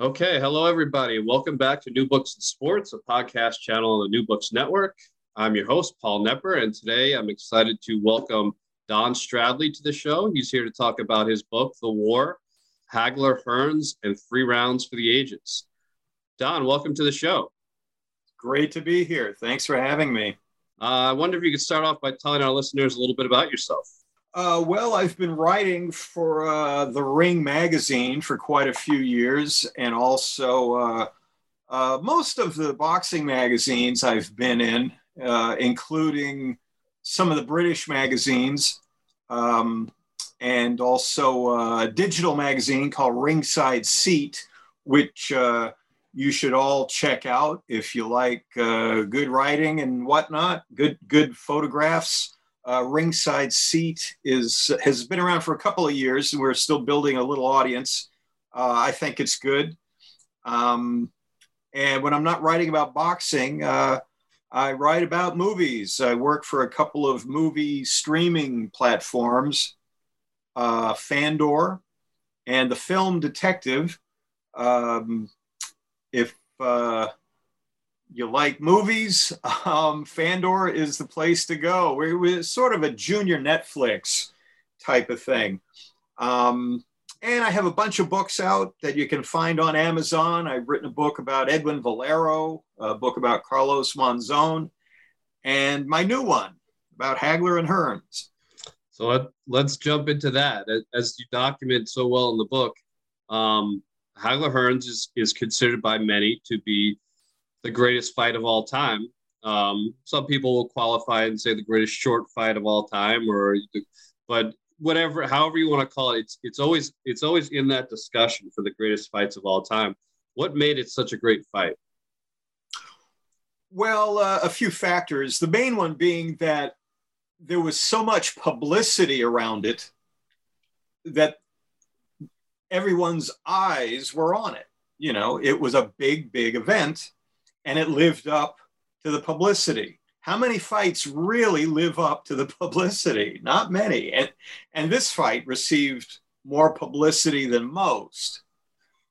Okay, hello everybody. Welcome back to New Books and Sports, a podcast channel on the New Books Network. I'm your host, Paul Knepper, and today I'm excited to welcome Don Stradley to the show. He's here to talk about his book, The War, Hagler, Hearns, and Three Rounds for the Ages. Don, welcome to the show. Great to be here. Thanks for having me. Uh, I wonder if you could start off by telling our listeners a little bit about yourself. Uh, well, I've been writing for uh, the Ring magazine for quite a few years, and also uh, uh most of the boxing magazines I've been in, uh, including some of the British magazines, um, and also a digital magazine called Ringside Seat, which uh, you should all check out if you like good writing and whatnot, good good photographs uh, ringside seat is has been around for a couple of years. And we're still building a little audience. Uh, i think it's good. Um, and when i'm not writing about boxing uh, i write about movies. I work for a couple of movie streaming platforms uh, fandor and the film detective. Um, if uh, you like movies, um, Fandor is the place to go. We're, we're, sort of a junior Netflix type of thing. Um, and I have a bunch of books out that you can find on Amazon. I've written a book about Edwin Valero, a book about Carlos Monzon, and my new one about Hagler and Hearns. So let, let's jump into that. As you document so well in the book, um, Hagler Hearns is, is considered by many to be the greatest fight of all time. Um, some people will qualify and say the greatest short fight of all time, or but whatever, however you want to call it, it's it's always it's always in that discussion for the greatest fights of all time. What made it such a great fight? Well, uh, a few factors. The main one being that there was so much publicity around it that everyone's eyes were on it. You know, it was a big, big event and it lived up to the publicity. How many fights really live up to the publicity? Not many. And, and this fight received more publicity than most.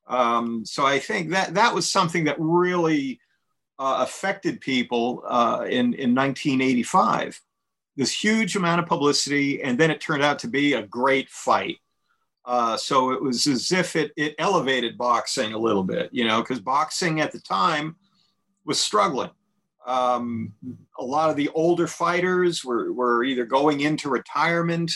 Um, so I think that that was something that really uh, affected people uh, in, in 1985. This huge amount of publicity, and then it turned out to be a great fight. Uh, so it was as if it, it elevated boxing a little bit, you know, because boxing at the time was struggling. Um, a lot of the older fighters were, were either going into retirement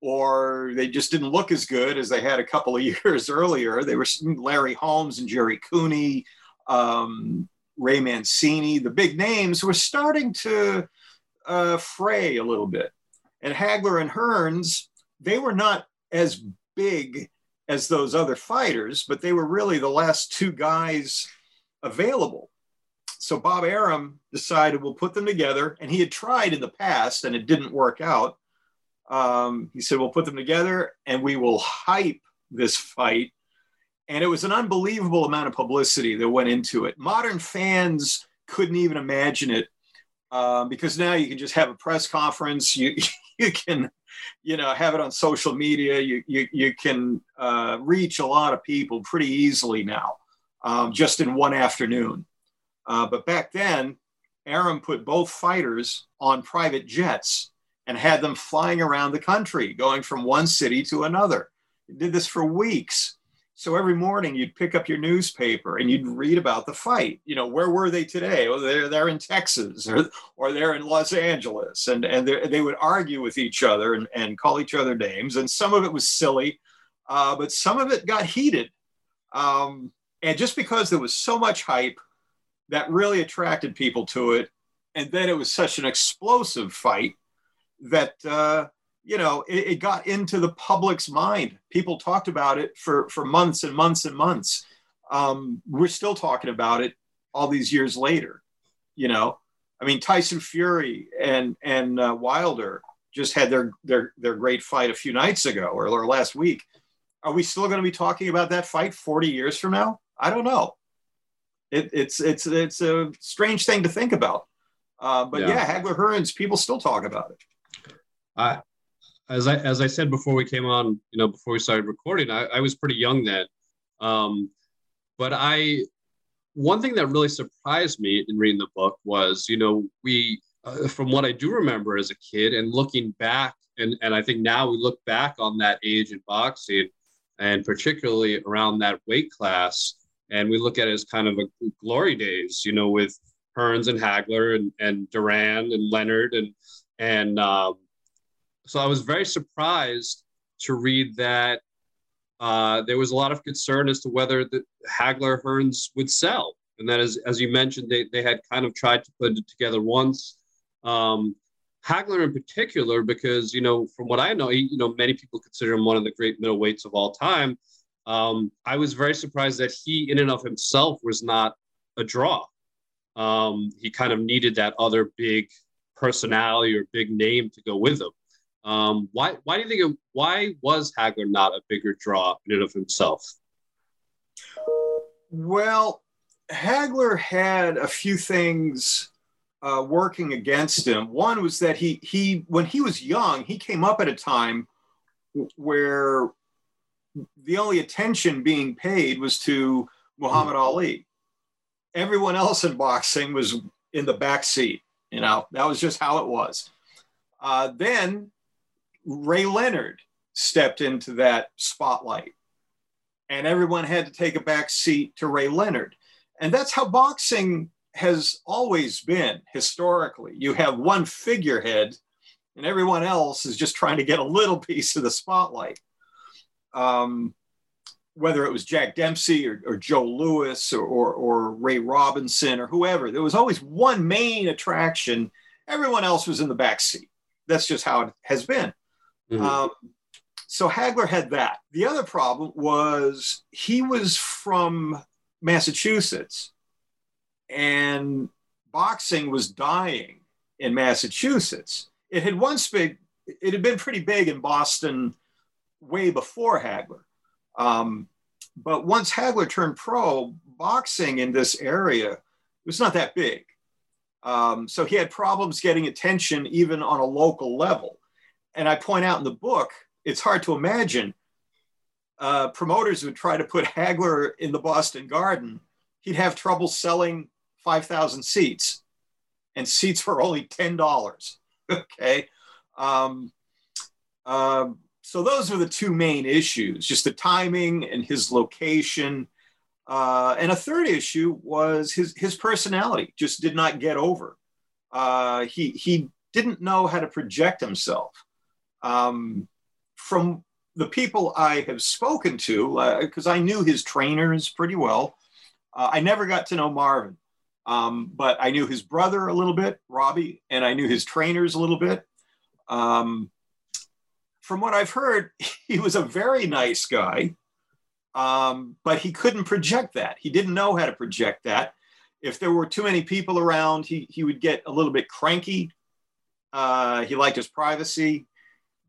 or they just didn't look as good as they had a couple of years earlier. They were Larry Holmes and Jerry Cooney, um, Ray Mancini, the big names were starting to uh, fray a little bit. And Hagler and Hearns, they were not as big as those other fighters, but they were really the last two guys available so Bob Arum decided we'll put them together, and he had tried in the past and it didn't work out. Um, he said we'll put them together and we will hype this fight. And it was an unbelievable amount of publicity that went into it. Modern fans couldn't even imagine it um, because now you can just have a press conference. You you can, you know, have it on social media. You you you can uh, reach a lot of people pretty easily now, um, just in one afternoon. Uh, but back then, Arum put both fighters on private jets and had them flying around the country, going from one city to another. He did this for weeks. So every morning you'd pick up your newspaper and you'd read about the fight. You know, where were they today? Well, they're, they're in Texas or, or they're in Los Angeles. And, and they would argue with each other and, and call each other names. And some of it was silly, uh, but some of it got heated. Um, and just because there was so much hype, that really attracted people to it. And then it was such an explosive fight that, uh, you know, it, it, got into the public's mind. People talked about it for, for months and months and months. Um, we're still talking about it all these years later. You know, I mean, Tyson Fury and and uh, Wilder just had their their their great fight a few nights ago or, or last week. Are we still going to be talking about that fight 40 years from now? I don't know. It, it's it's it's a strange thing to think about. Uh, but yeah. yeah, Hagler Hearns, people still talk about it. I, as I as I said before we came on, you know, before we started recording, I, I was pretty young then. Um, but I, one thing that really surprised me in reading the book was, you know, we, uh, from what I do remember as a kid and looking back, and and I think now we look back on that age in boxing, and particularly around that weight class and we look at it as kind of a glory days, you know, with Hearns and Hagler and, and Duran and Leonard and and um, so I was very surprised to read that uh, there was a lot of concern as to whether the Hagler Hearns would sell, and that as as you mentioned, they they had kind of tried to put it together once. Um, Hagler in particular, because you know, from what I know, he, you know, many people consider him one of the great middleweights of all time. Um, I was very surprised that he, in and of himself, was not a draw. Um, he kind of needed that other big personality or big name to go with him. Um, why? Why do you think? It, why was Hagler not a bigger draw in and of himself? Well, Hagler had a few things uh, working against him. One was that he he when he was young, he came up at a time where the only attention being paid was to Muhammad hmm. Ali. Everyone else in boxing was in the back seat. You know, that was just how it was. Uh, then Ray Leonard stepped into that spotlight, and everyone had to take a back seat to Ray Leonard. And that's how boxing has always been historically. You have one figurehead, and everyone else is just trying to get a little piece of the spotlight um, whether it was Jack Dempsey or, or Joe Louis or, or, or, Ray Robinson or whoever, there was always one main attraction. Everyone else was in the back seat. That's just how it has been. Mm-hmm. Um, so Hagler had that. The other problem was he was from Massachusetts and boxing was dying in Massachusetts. It had once been, it had been pretty big in Boston way before Hagler. Um, but once Hagler turned pro, boxing in this area was not that big. Um, so he had problems getting attention even on a local level. And I point out in the book, it's hard to imagine uh, promoters would try to put Hagler in the Boston Garden. He'd have trouble selling 5,000 seats, and seats were only $10. okay. Um, uh, so those are the two main issues just the timing and his location. Uh, and a third issue was his his personality just did not get over. Uh, he he didn't know how to project himself. Um, from the people i have spoken to because uh, i knew his trainers pretty well uh, i never got to know marvin. Um, but i knew his brother a little bit robbie and i knew his trainers a little bit. Um, from what I've heard, he was a very nice guy, um, but he couldn't project that. He didn't know how to project that. If there were too many people around, he, he would get a little bit cranky. Uh, he liked his privacy.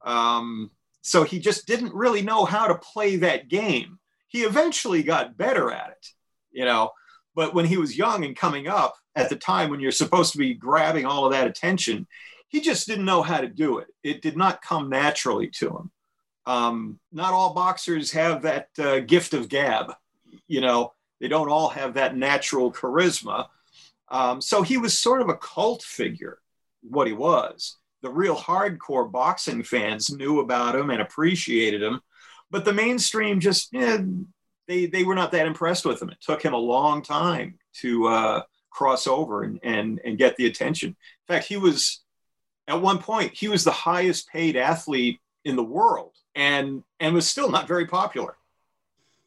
Um, so he just didn't really know how to play that game. He eventually got better at it, you know. But when he was young and coming up at the time when you're supposed to be grabbing all of that attention, he just didn't know how to do it. It did not come naturally to him. Um, not all boxers have that uh, gift of gab, you know, they don't all have that natural charisma. Um, so he was sort of a cult figure, what he was. The real hardcore boxing fans knew about him and appreciated him, but the mainstream just, eh, they, they were not that impressed with him. It took him a long time to uh, cross over and, and, and get the attention. In fact, he was, at one point, he was the highest paid athlete in the world and, and was still not very popular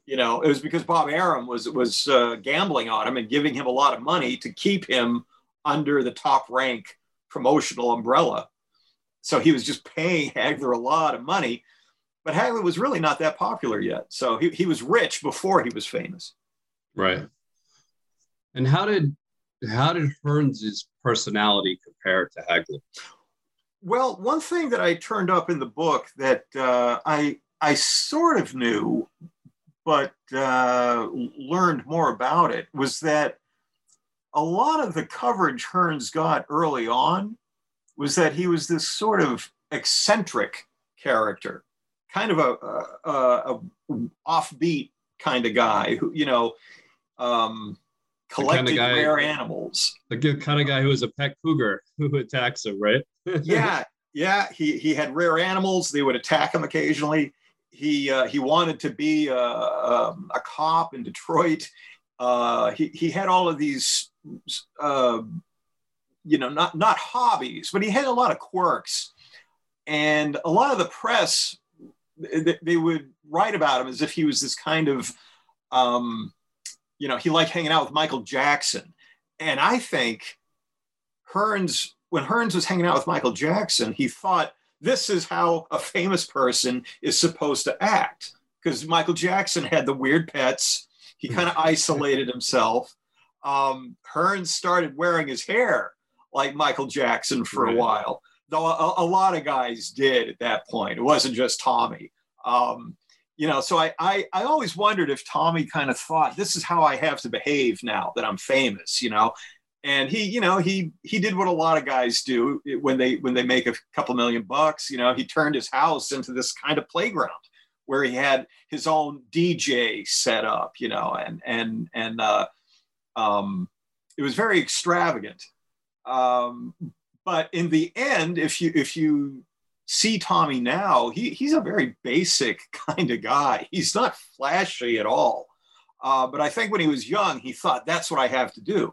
you know, it was because Bob Arum was was uh, gambling on him and giving him a lot of money to keep him under the top rank promotional umbrella. So he was just paying Hagler a lot of money, but Hagler was really not that popular yet. So he, he was rich before he was famous. Right. And how did how did Hearns's personality compare to Hagler? Well, one thing that I turned up in the book that uh, I I sort of knew, but uh, learned more about it was that a lot of the coverage Hearns got early on was that he was this sort of eccentric character, kind of a, a, a offbeat kind of guy who, you know, um, collected kind of rare animals. The kind of guy who is a pet cougar who attacks him, right? Yeah, yeah. He he had rare animals. They would attack him occasionally he uh, he wanted to be a, a, um, a cop in Detroit. Uh, he he had all of these, uh, you know, not not hobbies, but he had a lot of quirks, and a lot of the press they, they would write about him as if he was this kind of, um, you know, he liked hanging out with Michael Jackson, and I think Hearns when Hearns was hanging out with Michael Jackson, he thought this is how a famous person is supposed to act. Because Michael Jackson had the weird pets, he kind of isolated himself. Um, Hearns started wearing his hair like Michael Jackson for right. a while, though a, a, lot of guys did at that point. It wasn't just Tommy. Um, you know, so I, I, I always wondered if Tommy kind of thought this is how I have to behave now that I'm famous, you know, and he you know he he did what a lot of guys do when they when they make a couple million bucks you know he turned his house into this kind of playground where he had his own dj set up you know and and and uh, um, it was very extravagant. Um, but in the end if you if you see tommy now he, he's a very basic kind of guy. He's not flashy at all. Uh, but i think when he was young he thought that's what i have to do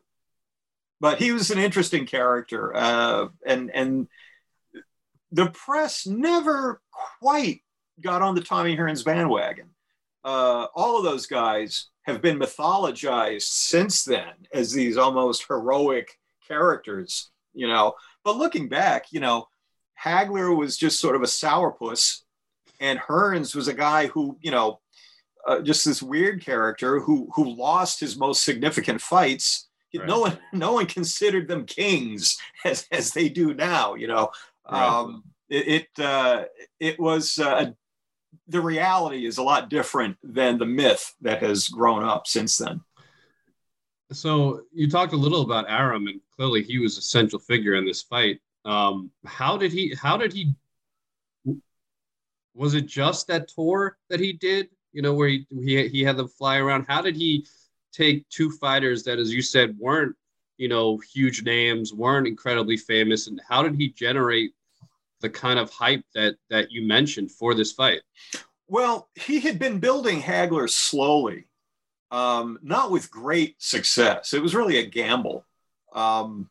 but he was an interesting character, uh, and and the press never quite got on the Tommy Hearns bandwagon. Uh, all of those guys have been mythologized since then as these almost heroic characters, you know. But looking back, you know, Hagler was just sort of a sourpuss, and Hearns was a guy who, you know, uh, just this weird character who who lost his most significant fights Right. No one, no one considered them kings as as they do now. You know, right. um, it it, uh, it was uh, the reality is a lot different than the myth that has grown up since then. So you talked a little about Arum, and clearly he was a central figure in this fight. Um, how did he? How did he? Was it just that tour that he did? You know, where he he, he had them fly around. How did he? Take two fighters that, as you said, weren't you know huge names, weren't incredibly famous, and how did he generate the kind of hype that that you mentioned for this fight? Well, he had been building Hagler slowly, um, not with great success. It was really a gamble. Um,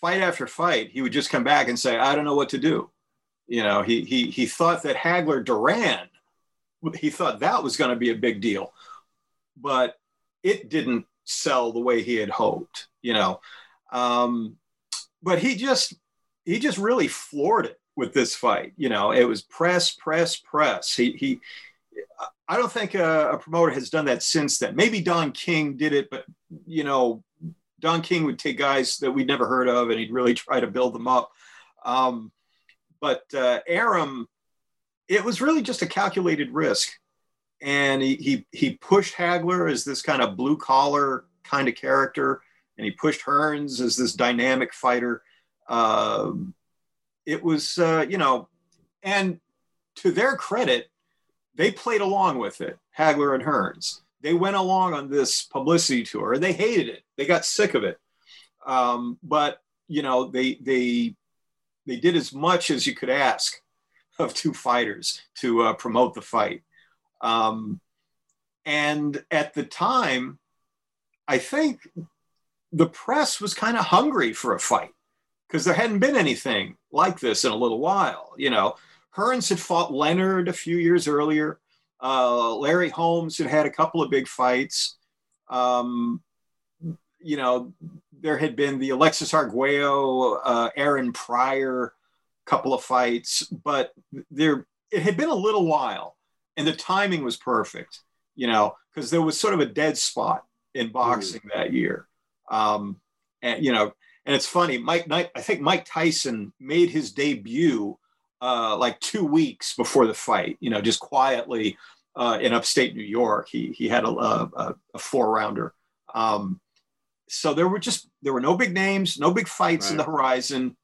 fight after fight, he would just come back and say, "I don't know what to do." You know, he he he thought that Hagler Duran, he thought that was going to be a big deal, but it didn't sell the way he had hoped, you know. Um, but he just he just really floored it with this fight. You know, it was press, press, press. He he. I don't think a, a promoter has done that since then. Maybe Don King did it, but you know, Don King would take guys that we'd never heard of and he'd really try to build them up. Um, but uh, Arum, it was really just a calculated risk. And he, he, he pushed Hagler as this kind of blue collar kind of character, and he pushed Hearns as this dynamic fighter. Uh, it was, uh, you know, and to their credit, they played along with it, Hagler and Hearns. They went along on this publicity tour and they hated it. They got sick of it. Um, but, you know, they, they, they did as much as you could ask of two fighters to uh, promote the fight. Um, and at the time, I think the press was kind of hungry for a fight because there hadn't been anything like this in a little while. You know, Hearns had fought Leonard a few years earlier. Uh, Larry Holmes had had a couple of big fights. Um, you know, there had been the Alexis Arguello, uh, Aaron Pryor couple of fights, but there it had been a little while, and the timing was perfect. You know, because there was sort of a dead spot in boxing mm. that year. Um, and you know, and it's funny, Mike Knight, I think Mike Tyson made his debut uh, like two weeks before the fight. You know, just quietly uh, in upstate New York. He he had a, a, a four rounder. Um, so there were just there were no big names, no big fights right. in the horizon,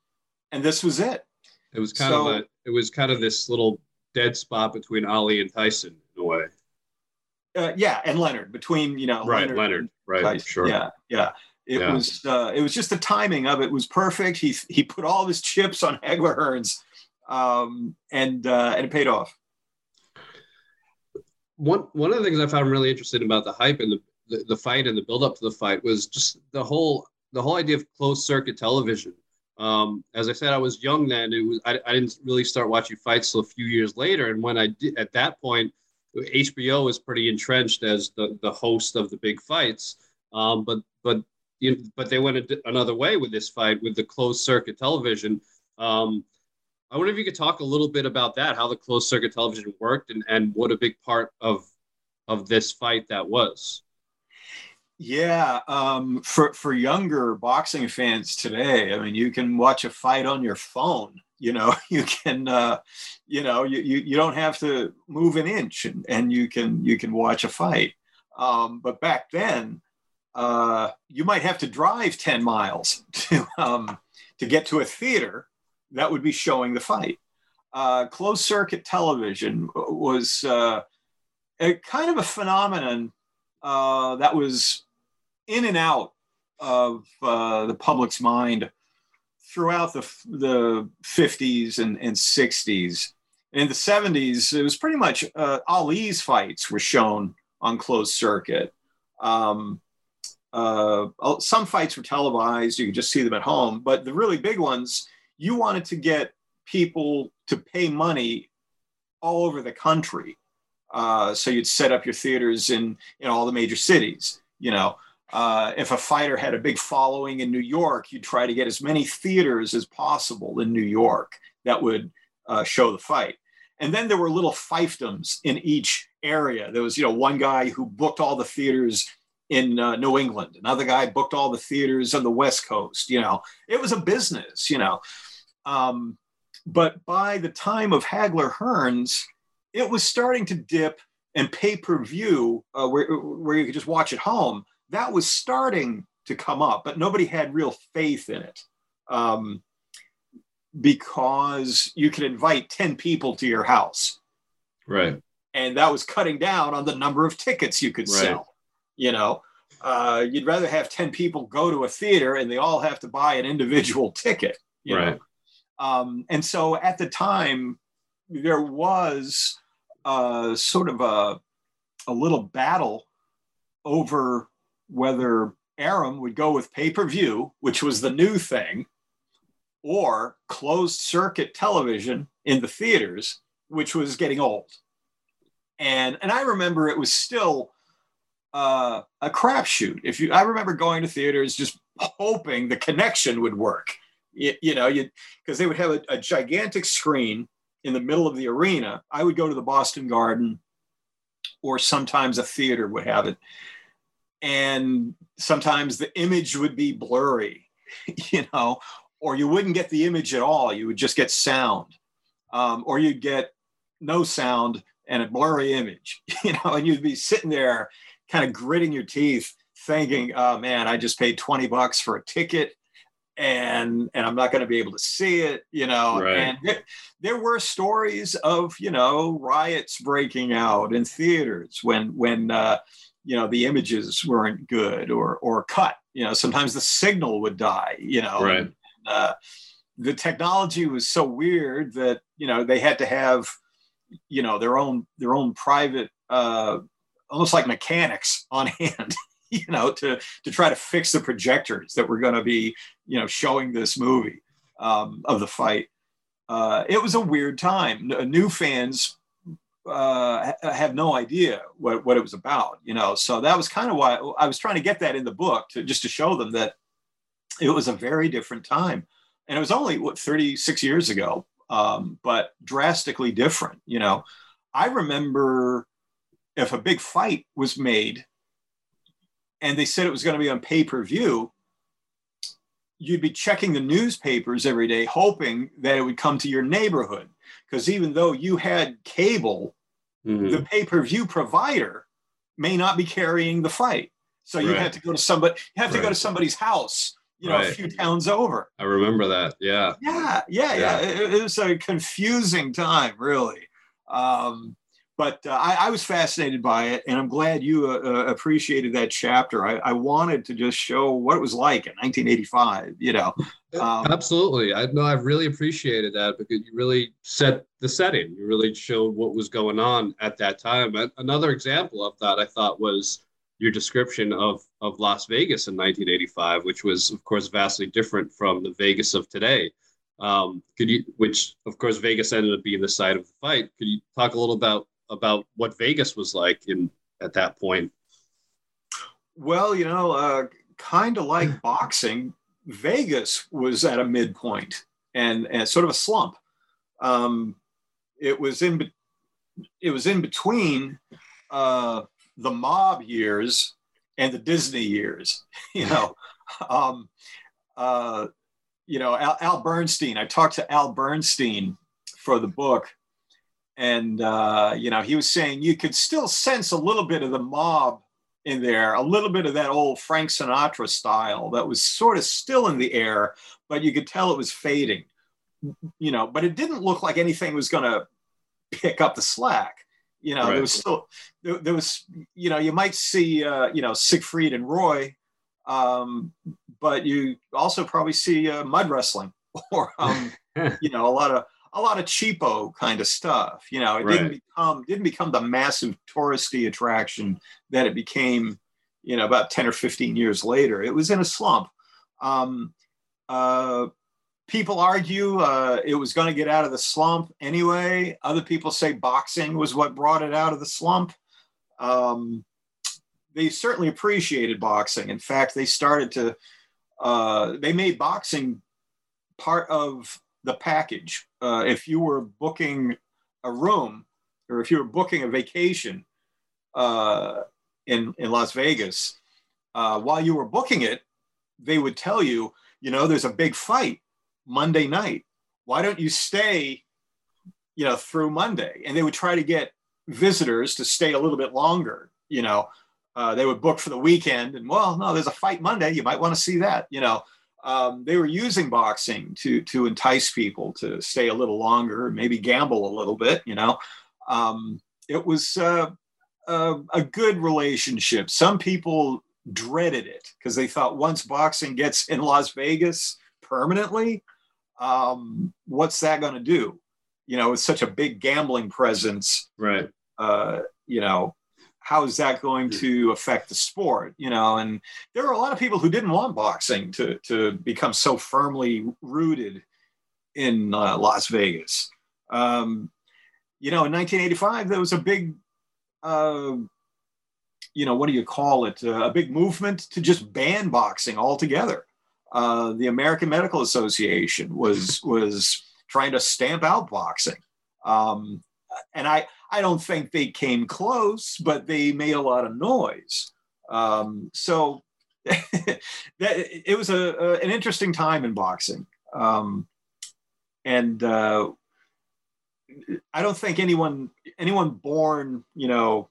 and this was it. It was kind so, of a it was kind of this little dead spot between Ali and Tyson in a way. Uh, yeah, and Leonard between you know right Leonard, Leonard right Tyson. sure yeah yeah it yeah. was uh, it was just the timing of it was perfect. He he put all of his chips on Hagler Hearns, um, and uh, and it paid off. One one of the things I found really interesting about the hype and the, the, the fight and the build up to the fight was just the whole the whole idea of closed circuit television. Um, as I said, I was young then. It was I, I didn't really start watching fights till a few years later, and when I did at that point, HBO was pretty entrenched as the the host of the big fights. Um, but but you know, but they went another way with this fight with the closed circuit television. Um, I wonder if you could talk a little bit about that, how the closed circuit television worked, and, and what a big part of of this fight that was. Yeah, um, for for younger boxing fans today, I mean, you can watch a fight on your phone. You know, you can, uh, you know, you, you you don't have to move an inch, and, and you can you can watch a fight. Um, but back then, uh, you might have to drive 10 miles to, um, to get to a theater that would be showing the fight. Uh, closed circuit television was uh, a kind of a phenomenon uh, that was in and out of uh, the public's mind throughout the, the 50s and, and 60s. In the 70s, it was pretty much uh, Ali's fights were shown on closed circuit. Um, uh, some fights were televised; you could just see them at home. But the really big ones, you wanted to get people to pay money all over the country. Uh, so you'd set up your theaters in in all the major cities. You know, uh, if a fighter had a big following in New York, you'd try to get as many theaters as possible in New York that would uh, show the fight. And then there were little fiefdoms in each area. There was, you know, one guy who booked all the theaters in uh, New England. Another guy booked all the theaters on the West Coast. You know, it was a business. You know, um, but by the time of Hagler Hearns, it was starting to dip, and pay per view, uh, where where you could just watch at home, that was starting to come up, but nobody had real faith in it. Um, because you could invite 10 people to your house. Right. And that was cutting down on the number of tickets you could right. sell you know uh, you'd rather have 10 people go to a theater and they all have to buy an individual ticket you right. know um, and so at the time there was uh, sort of a, a little battle over whether Arum would go with pay-per-view which was the new thing or closed circuit television in the theaters which was getting old and and i remember it was still uh, a crapshoot. If you, I remember going to theaters just hoping the connection would work. You, you know, you because they would have a, a gigantic screen in the middle of the arena. I would go to the Boston Garden, or sometimes a theater would have it, and sometimes the image would be blurry, you know, or you wouldn't get the image at all. You would just get sound, um, or you'd get no sound, and a blurry image, you know, and you'd be sitting there kind of gritting your teeth thinking, oh man, I just paid 20 bucks for a ticket and and I'm not going to be able to see it, you know. Right. And there, there, were stories of you know riots breaking out in theaters when when uh, you know the images weren't good or or cut. You know, sometimes the signal would die. You know, right. And, uh, the technology was so weird that you know they had to have you know their own their own private uh, almost like mechanics on hand you know to to try to fix the projectors that were going to be you know showing this movie um, of the fight. Uh, it was a weird time. New fans uh, have no idea what, what it was about you know? So that was kind of why i was trying to get that in the book to just to show them that it was a very different time. And it was only what 36 years ago um, but drastically different you know? I remember if a big fight was made and they said it was going to be on pay per view, you'd be checking the newspapers every day, hoping that it would come to your neighborhood. Because even though you had cable, mm-hmm. the pay per view provider may not be carrying the fight. So you right. have to go to somebody, you have to right. go to somebody's house, you know, right. a few towns over. I remember that. Yeah. Yeah. Yeah. Yeah. yeah. It, it, was a confusing time, really. Um, but uh, I, I, was fascinated by it, and I'm glad you uh, uh, appreciated that chapter. I, I, wanted to just show what it was like in 1985. You know, um, absolutely. I know I really appreciated that because you really set the setting. You really showed what was going on at that time. Another example of that I thought was your description of of Las Vegas in 1985, which was of course vastly different from the Vegas of today. Um, could you, which of course Vegas ended up being the site of the fight. Could you talk a little about about what Vegas was like in at that point? Well, you know, uh, kind of like boxing, Vegas was at a midpoint and and sort of a slump. Um, it was in it was in between uh, the mob years and the Disney years. You know, um, uh, you know Al, Al Bernstein. I talked to Al Bernstein for the book and uh, you know he was saying you could still sense a little bit of the mob in there, a little bit of that old Frank Sinatra style that was sort of still in the air, but you could tell it was fading. You know, but it didn't look like anything was going to pick up the slack. You know, right. there was still there, there, was you know you might see uh, you know Siegfried and Roy, um, but you also probably see uh, mud wrestling or um, you know a lot of a lot of cheapo kind of stuff. You know, it right. didn't become didn't become the massive touristy attraction that it became. You know, about ten or fifteen years later, it was in a slump. Um, uh, people argue uh, it was going to get out of the slump anyway. Other people say boxing was what brought it out of the slump. Um, they certainly appreciated boxing. In fact, they started to uh, they made boxing part of the package. Uh, if you were booking a room or if you were booking a vacation uh, in, in Las Vegas, uh, while you were booking it, they would tell you, you know, there's a big fight Monday night. Why don't you stay, you know, through Monday? And they would try to get visitors to stay a little bit longer, you know. Uh, they would book for the weekend and well no there's a fight monday you might want to see that you know um, they were using boxing to to entice people to stay a little longer, maybe gamble a little bit. You know, um, it was uh, a, a good relationship. Some people dreaded it because they thought once boxing gets in Las Vegas permanently, um, what's that going to do? You know, it's such a big gambling presence. Right. Uh, you know, how is that going to affect the sport you know? And there are a lot of people who didn't want boxing to to become so firmly rooted in uh, las vegas. Um, you know in 1985 there was a big uh, you know what do you call it? Uh, a big movement to just ban boxing altogether. Uh, the american medical association was was trying to stamp out boxing. Um, and I, I don't think they came close, but they made a lot of noise. Um, so that it was a, a, an interesting time in boxing. Um, and uh, I don't think anyone anyone born, you know,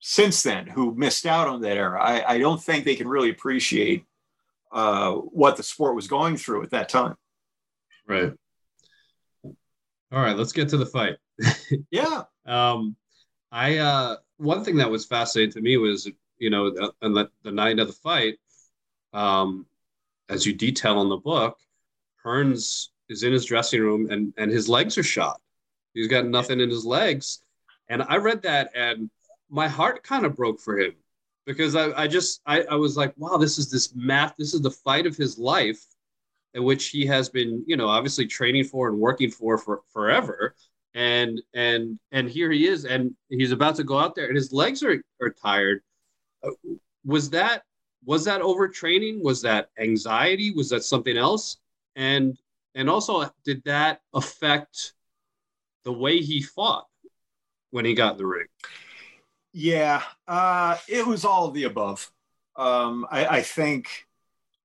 since then who missed out on that era, I, I don't think they can really appreciate uh, what the sport was going through at that time. Right. All right, let's get to the fight. yeah. Um, I uh, one thing that was fascinating to me was you know on the, the night of the fight, um, as you detail in the book, Hearns is in his dressing room and and his legs are shot. He's got nothing in his legs, and I read that and my heart kind of broke for him because I, I just I, I was like, wow, this is this math, this is the fight of his life, in which he has been, you know, obviously training for and working for for forever. And and and here he is, and he's about to go out there, and his legs are are tired. Uh, was that was that overtraining? Was that anxiety? Was that something else? And and also, did that affect the way he fought when he got in the ring? Yeah, uh, it was all of the above. Um, I, I, think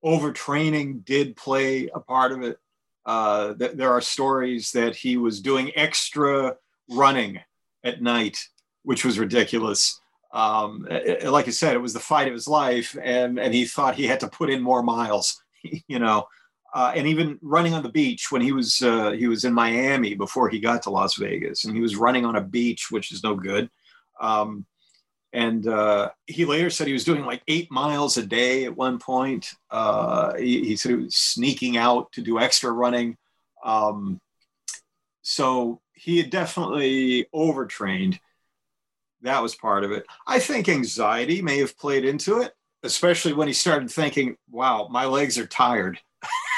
overtraining did play a part of it. Uh, th- there are stories that he was doing extra running at night, which was ridiculous. Um, it, like I said, it was the fight of his life, and and he thought he had to put in more miles. you know, uh, and even running on the beach when he was uh, he was in Miami before he got to Las Vegas, and he was running on a beach, which is no good. Um, and uh, he later said he was doing like eight miles a day at one point. Uh, he, he, said he was sneaking out to do extra running. Um, so he had definitely overtrained. That was part of it. I think anxiety may have played into it, especially when he started thinking, wow, my legs are tired.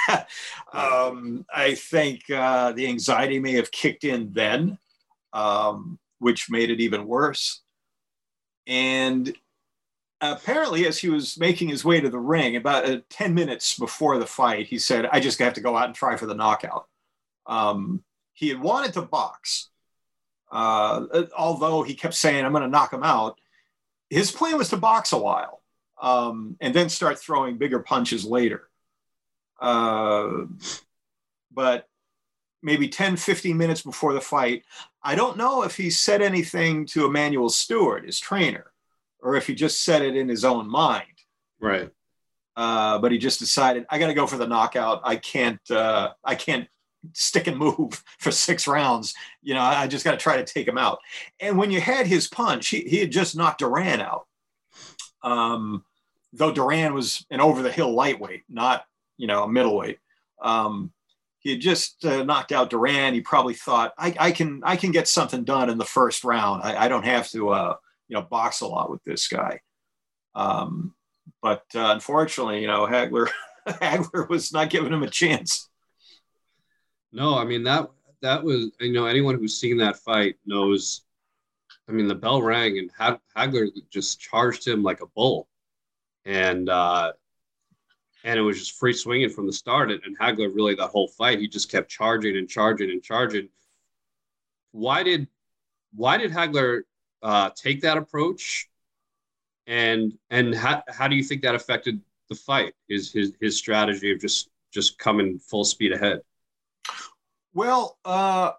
um, I think uh, the anxiety may have kicked in then, um, which made it even worse. And apparently, as he was making his way to the ring, about uh, 10 minutes before the fight, he said, I just have to go out and try for the knockout. Um, he had wanted to box, uh, although he kept saying, I'm going to knock him out. His plan was to box a while um, and then start throwing bigger punches later. Uh, but maybe 10, 15 minutes before the fight, I don't know if he said anything to Emanuel Steward, his trainer, or if he just said it in his own mind. Right. Uh, but he just decided, I got to go for the knockout. I can't, uh, I can't stick and move for six rounds. You know, I just got to try to take him out. And when you had his punch, he, he had just knocked Duran out. Um, though Duran was an over the hill lightweight, not, you know, a middleweight. Um, he had just uh, knocked out Duran. He probably thought, I, I, can I can get something done in the first round. I, I don't have to uh, you know box a lot with this guy. Um, but uh, unfortunately, you know, Hagler Hagler was not giving him a chance. No, I mean that that was you know anyone who's seen that fight knows. I mean the bell rang and Hagler just charged him like a bull, and uh, and it was just free swinging from the start. And, and Hagler really that whole fight, he just kept charging and charging and charging. Why did why did Hagler uh, take that approach? And and how, how do you think that affected the fight? His his his strategy of just just coming full speed ahead. Well, uh,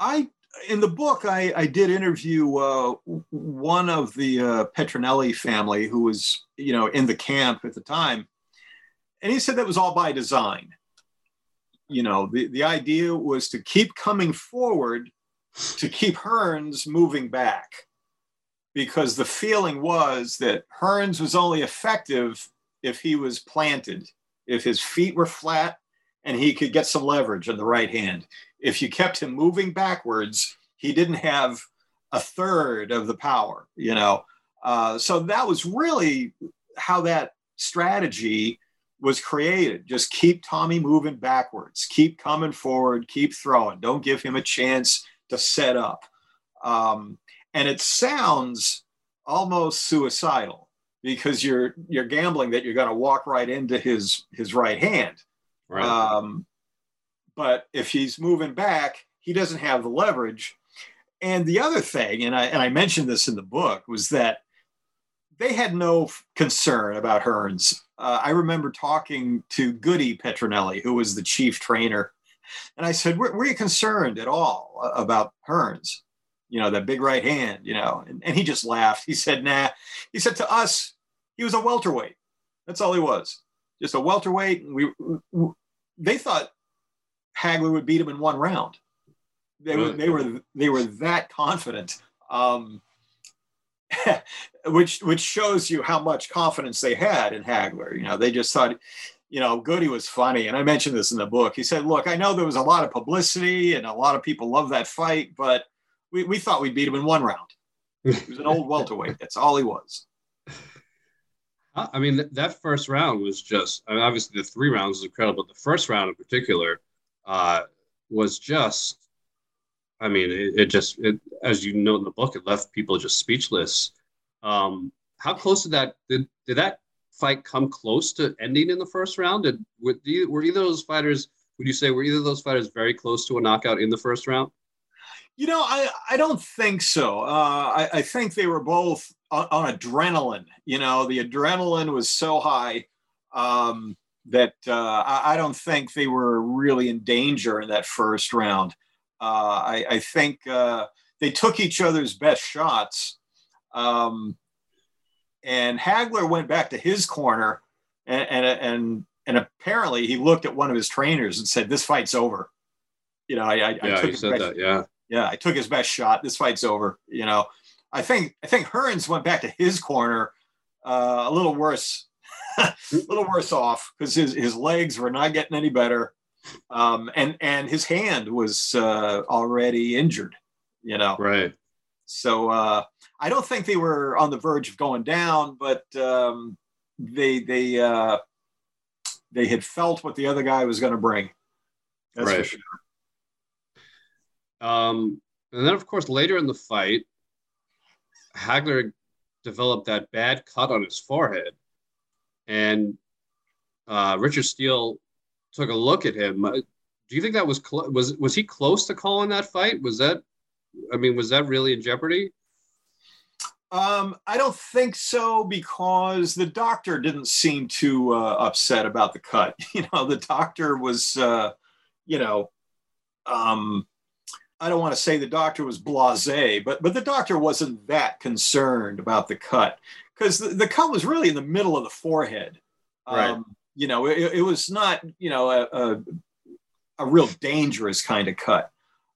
I in the book I, I did interview uh, one of the uh, Petronelli family who was you know in the camp at the time and he said that was all by design. You know, the, the idea was to keep coming forward to keep Hearns moving back because the feeling was that Hearns was only effective if he was planted, if his feet were flat and he could get some leverage on the right hand. If you kept him moving backwards, he didn't have a third of the power, you know. Uh, so that was really how that strategy was created. Just keep Tommy moving backwards, keep coming forward, keep throwing. Don't give him a chance to set up. Um, and it sounds almost suicidal because you're you're gambling that you're going to walk right into his his right hand. Right. Um, but if he's moving back, he doesn't have the leverage. And the other thing, and I and I mentioned this in the book, was that they had no concern about Hearns uh, I remember talking to Goody Petronelli, who was the chief trainer and I said, were, were you concerned at all about Hearns? You know, that big right hand, you know, and, and he just laughed. He said, nah. He said to us, he was a welterweight. That's all he was. Just a welterweight. And we, we they thought Hagler would beat him in one round. They were they were they were that confident. Um, which which shows you how much confidence they had in Hagler. You know, they just thought, you know, Goody was funny, and I mentioned this in the book. He said, "Look, I know there was a lot of publicity, and a lot of people love that fight, but we, we thought we'd beat him in one round. He was an old welterweight. That's all he was." I mean, that first round was just, I mean, obviously the three rounds was incredible, but the first round in particular uh, was just, I mean, it, it, just, it, as you know in the book, it left people just speechless. Um, how close did that, did, did that fight come close to ending in the first round? Did, were, were either of those fighters, would you say, were either of those fighters very close to a knockout in the first round? You know, I, I don't think so. Uh, I, I think they were both on, on, adrenaline. You know, the adrenaline was so high um, that uh, I, I, don't think they were really in danger in that first round. Uh, I, I, think uh, they took each other's best shots. Um, and Hagler went back to his corner and, and, and, and apparently he looked at one of his trainers and said, this fight's over. You know, I, I, yeah, I took said best, that. Yeah. Yeah. I took his best shot. This fight's over, you know? I think I think Hearns went back to his corner uh, a little worse, a little worse off because his his legs were not getting any better, um, and and his hand was uh, already injured. You know, right. So uh, I don't think they were on the verge of going down, but um, they they uh, they had felt what the other guy was going to bring. That's right. Sure. Um, and then, of course, later in the fight, Hagler developed that bad cut on his forehead, and uh, Richard Steele took a look at him. Uh, do you think that was cl- was was he close to calling that fight? Was that, I mean, was that really in jeopardy? Um, I don't think so because the doctor didn't seem too uh, upset about the cut. You know, the doctor was, uh, you know, um, I don't want to say the doctor was blasé, but but the doctor wasn't that concerned about the cut because the, the, cut was really in the middle of the forehead. Right. You know, it, it, was not you know a, a, a real dangerous kind of cut.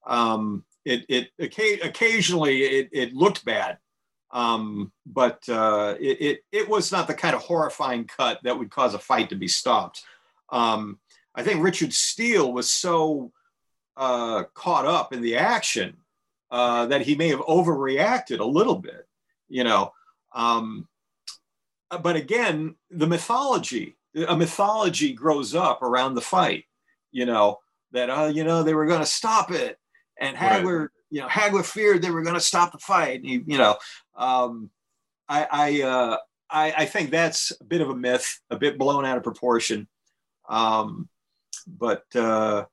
Um, it it occasionally it, it looked bad, um, but uh, it, it, it was not the kind of horrifying cut that would cause a fight to be stopped. Um, I think Richard Steele was so uh, caught up in the action uh, that he may have overreacted a little bit, you know. Um, but again, the mythology, a mythology grows up around the fight, you know, that, uh, you know, they were going to stop it. And Hagler, right. you know, Hagler feared they were going to stop the fight. He, you know, um, I, I, uh, I, I, think that's a bit of a myth, a bit blown out of proportion. Um, but uh,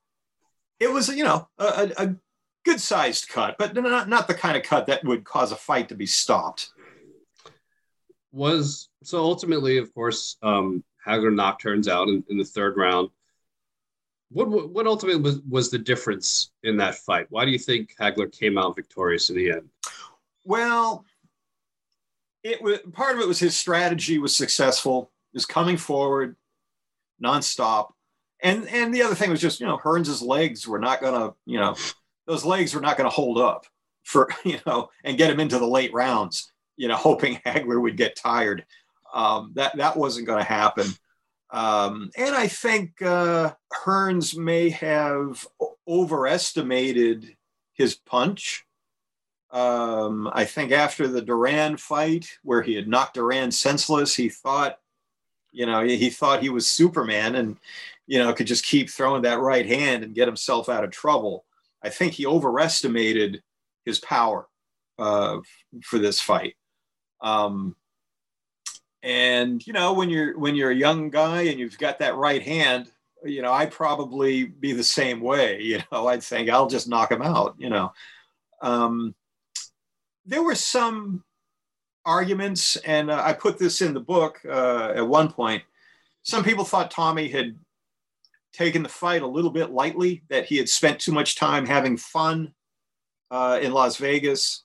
it was you know a, a good sized cut, but not not the kind of cut that would cause a fight to be stopped. Was so ultimately, of course, um, Hagler knocked Hearns out in, in the third round. What, what ultimately was, was the difference in that fight? Why do you think Hagler came out victorious in the end? Well, it was part of it was his strategy was successful. Is coming forward nonstop, and and the other thing was just you know Hearns' legs were not gonna you know those legs were not gonna hold up for you know and get him into the late rounds you know hoping Hagler would get tired um, that that wasn't going to happen um, and I think uh, Hearns may have overestimated his punch. Um, I think after the Duran fight, where he had knocked Duran senseless, he thought, you know, he thought he was Superman, and you know, could just keep throwing that right hand and get himself out of trouble. I think he overestimated his power uh, for this fight. Um, and you know, when you're when you're a young guy and you've got that right hand, you know, I'd probably be the same way. You know, I'd think I'll just knock him out. You know, um, there were some arguments, and uh, I put this in the book uh, at one point. Some people thought Tommy had taken the fight a little bit lightly, that he had spent too much time having fun uh, in Las Vegas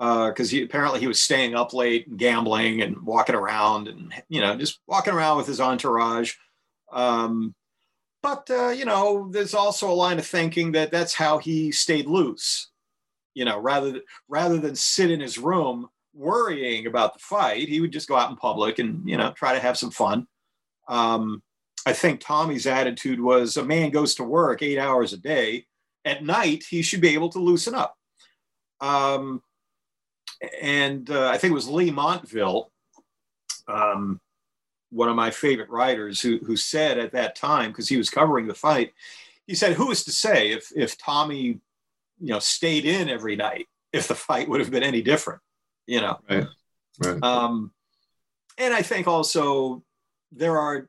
because uh, he apparently he was staying up late and gambling and walking around and you know just walking around with his entourage. Um, but uh, you know, there's also a line of thinking that that's how he stayed loose. You know, rather rather than sit in his room worrying about the fight, he would just go out in public and you know try to have some fun. Um, I think Tommy's attitude was a man goes to work eight hours a day. At night, he should be able to loosen up. Um, and uh, I think it was Leigh Montville, um, one of my favorite writers, who, who said at that time, because he was covering the fight, he said, "Who is to say if if Tommy, you know, stayed in every night, if the fight would have been any different?" You know. Right. Right. Um, and I think also there are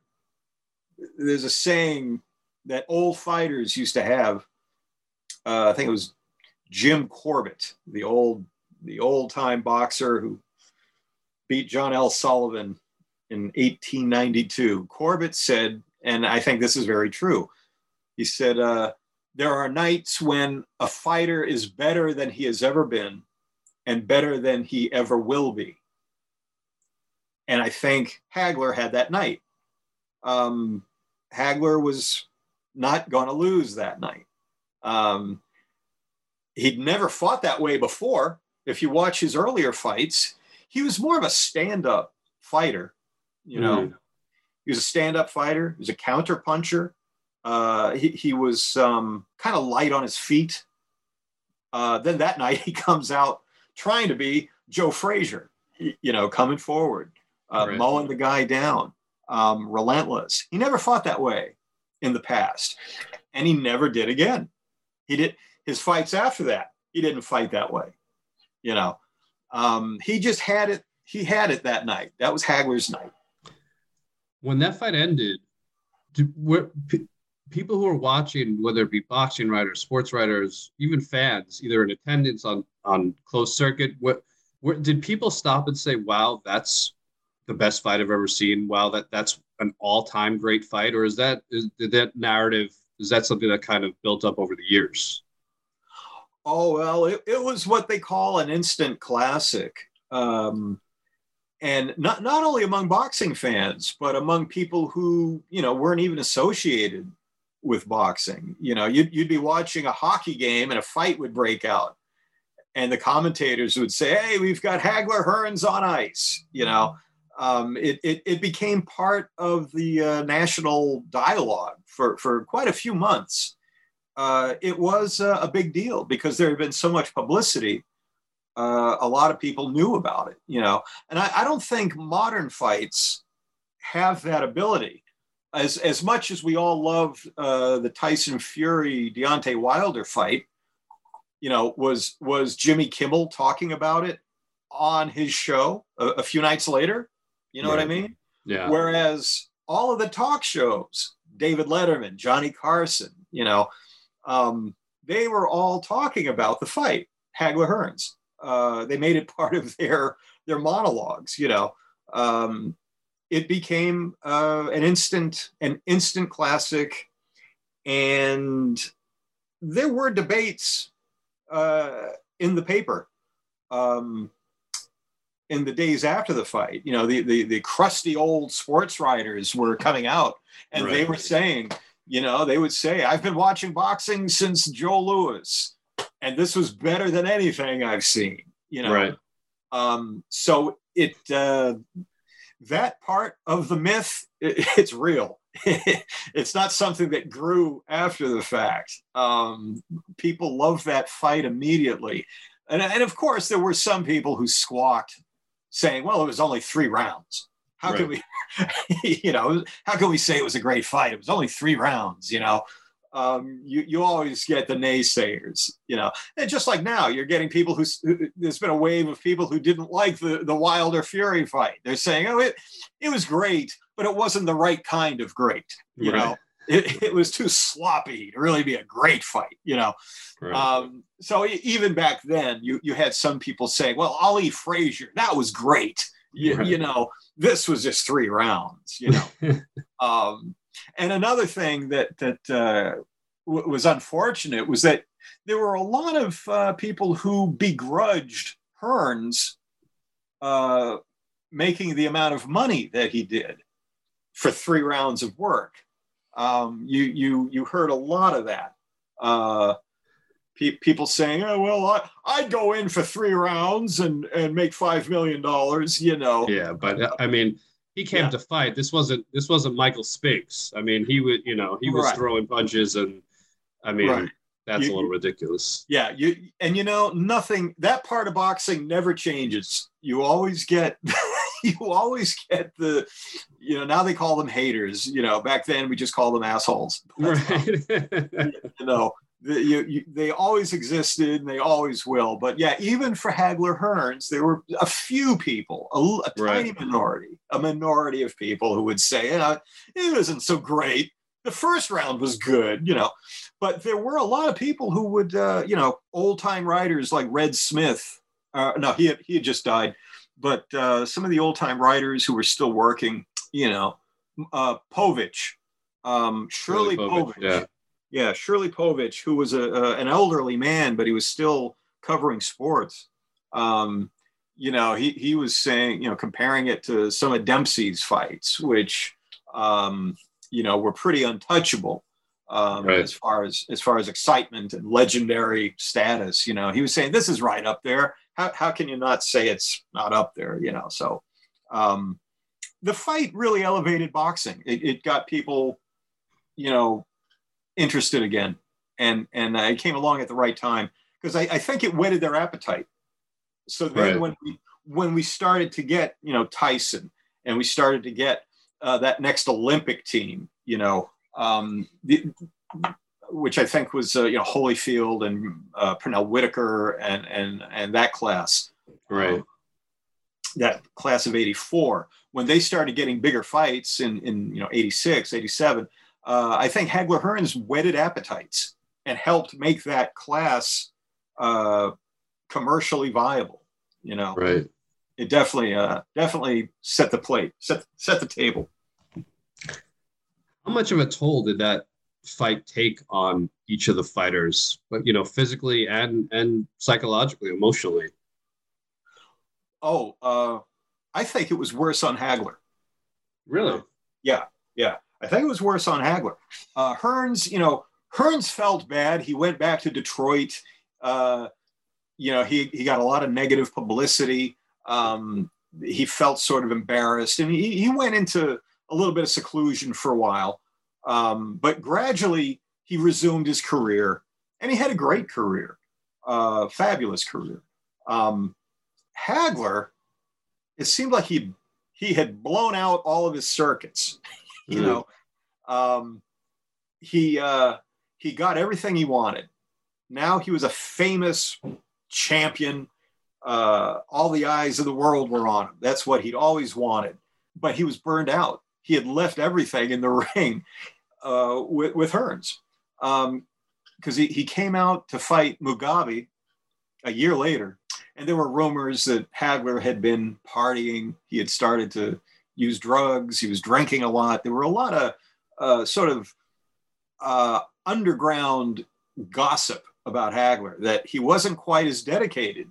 there's a saying that old fighters used to have. Uh, I think it was Jim Corbett, the old the old time boxer who beat John L. Sullivan in 1892. Corbett said, and I think this is very true. He said, uh, There are nights when a fighter is better than he has ever been and better than he ever will be. And I think Hagler had that night. Um, Hagler was not going to lose that night. Um, he'd never fought that way before. If you watch his earlier fights, he was more of a stand up fighter. You know, mm-hmm. he was a stand up fighter, he was a counter puncher. Uh, he, he was um, kind of light on his feet. Uh, then that night, he comes out trying to be Joe Frazier, you know, coming forward, uh, right. mowing the guy down, um, relentless. He never fought that way in the past, and he never did again. He did his fights after that. He didn't fight that way, you know. Um, he just had it. He had it that night. That was Hagler's night. When that fight ended, did, were, p- people who are watching, whether it be boxing writers, sports writers, even fans, either in attendance on on closed circuit, what, what did people stop and say, "Wow, that's the best fight I've ever seen"? Wow, that that's an all time great fight, or is that is did that narrative? Is that something that kind of built up over the years? Oh well, it, it was what they call an instant classic. Um, and not not only among boxing fans, but among people who you know weren't even associated with boxing. You know, you'd, you'd be watching a hockey game and a fight would break out, and the commentators would say, "Hey, we've got Hagler Hearns on ice." You know, um, it, it, it became part of the uh, national dialogue for for quite a few months. Uh, it was uh, a big deal because there had been so much publicity uh, a lot of people knew about it, you know. And I, I, don't think modern fights have that ability. As, as much as we all love uh, the Tyson Fury Deontay Wilder fight, you know, was was Jimmy Kimmel talking about it on his show a, a few nights later? You know what I mean? Yeah. Whereas all of the talk shows, David Letterman, Johnny Carson, you know, um, they were all talking about the fight, Hagler Hearns. Uh, they made it part of their their monologues. You know, um, it became uh, an instant an instant classic, and there were debates uh, in the paper. Um, in the days after the fight, you know, the, the, the crusty old sports writers were coming out and right. they were saying, you know, they would say, I've been watching boxing since Joe Louis and this was better than anything I've seen. You know, right? Um, so it uh, that part of the myth, it, it's real. it's not something that grew after the fact. Um, people love that fight immediately, and, and of course there were some people who squawked, saying, "Well, it was only three rounds." How right. can we, you know, how can we say it was a great fight? It was only three rounds, you know um, you, you always get the naysayers, you know. And just like now, you're getting people who, who, there's been a wave of people who didn't like the, the Wilder Fury fight. They're saying, oh, it, it was great, but it wasn't the right kind of great, you right. know. It, it was too sloppy to really be a great fight, you know. Right. Um, so even back then, you, you had some people saying, well, Ali Frazier, that was great. You, right. you know, this was just three rounds, you know. um, and another thing that that uh, w- was unfortunate was that there were a lot of uh, people who begrudged Hearns uh, making the amount of money that he did for three rounds of work. Um, you you you heard a lot of that. Pe- people saying, "Oh well, I I'd go in for three rounds and and make five million dollars." You know. Yeah, but uh, I mean, he came Yeah. to fight. This wasn't this wasn't Michael Spinks. I mean, he would you know he was Right. throwing punches, and I mean Right. that's You- a little ridiculous. Yeah, you and you know nothing. That part of boxing never changes. You always get, you always get the, you know. Now they call them haters. You know, back then we just called them assholes. Right. You know, the, you, you, they always existed and they always will. But yeah, even for Hagler Hearns, there were a few people, a Right. tiny minority, a minority of people who would say, "Yeah, it isn't so great. The first round was good, you know." But there were a lot of people who would, uh, you know, old time writers like Red Smith. Uh, no, he had, he had just died. But uh, some of the old time writers who were still working, you know, uh, Povich, um, Shirley Povich. Yeah. Yeah, Shirley Povich, who was a, a an elderly man, but he was still covering sports. Um, you know, he he was saying, you know, comparing it to some of Dempsey's fights, which um, you know were pretty untouchable um, Right. as far as as far as excitement and legendary status. You know, he was saying this is right up there. How how can you not say it's not up there? You know, so um, the fight really elevated boxing. It, it got people, you know, interested again, and and it came along at the right time because I, I think it whetted their appetite. So then Right. when we when we started to get you know Tyson and we started to get uh, that next Olympic team, you know, um, the, which I think was uh, you know Holyfield and uh, Pernell Whitaker and and and that class Right. um, that class of 84 when they started getting bigger fights in in you know 86 87 uh, i think hagler hearns whetted appetites and helped make that class uh, commercially viable you know Right. it definitely uh, definitely set the plate set set the table How much of a toll did that fight take on each of the fighters, but you know, physically and and psychologically, emotionally? oh uh, i think it was worse on hagler Really? Yeah, yeah. I think it was worse on Hagler. Uh, Hearns, you know, Hearns felt bad. He went back to Detroit. Uh, you know, he he got a lot of negative publicity. Um, he felt sort of embarrassed, and he he went into a little bit of seclusion for a while. Um, but gradually, he resumed his career, and he had a great career, uh, fabulous career. Um, Hagler, it seemed like he he had blown out all of his circuits. You Mm. know, um, he uh, he got everything he wanted. Now he was a famous champion. Uh, all the eyes of the world were on him. That's what he'd always wanted. But he was burned out. He had left everything in the ring uh, with, with Hearns because he, he came out to fight Mugabe a year later. And there were rumors that Hagler had been partying. He had started to use drugs. He was drinking a lot. There were a lot of uh, sort of uh, underground gossip about Hagler that he wasn't quite as dedicated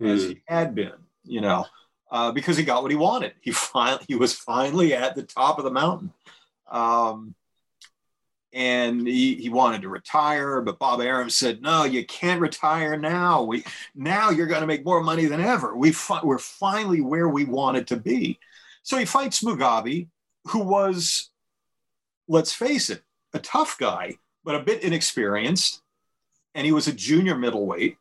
as Mm. he had been, you know, uh, because he got what he wanted. He finally he was finally at the top of the mountain, um, and he, he wanted to retire. But Bob Arum said, "No, you can't retire now. We now you're going to make more money than ever. We fi- we're finally where we wanted to be." So he fights Mugabe, who was, let's face it, a tough guy, but a bit inexperienced, and he was a junior middleweight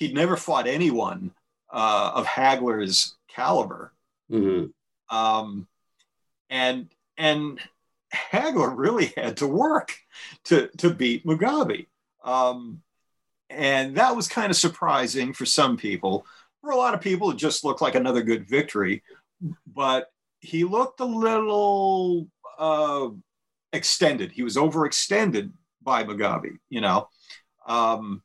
he'd never fought anyone uh, of Hagler's caliber. Mhm. Um, and and Hagler really had to work to to beat Mugabe. Um, and that was kind of surprising for some people. For a lot of people, it just looked like another good victory. But he looked a little uh, extended. He was overextended by Mugabe, you know. Um,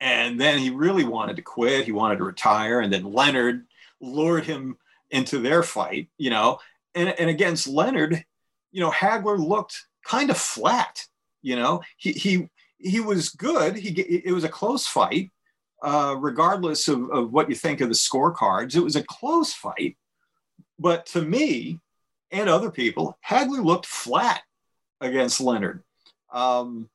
and then he really wanted to quit. He wanted to retire. And then Leonard lured him into their fight, you know. And, and against Leonard, you know, Hagler looked kind of flat. You know, he he he was good. He it was a close fight, uh, regardless of, of what you think of the scorecards. It was a close fight, but to me and other people, Hagler looked flat against Leonard. Um,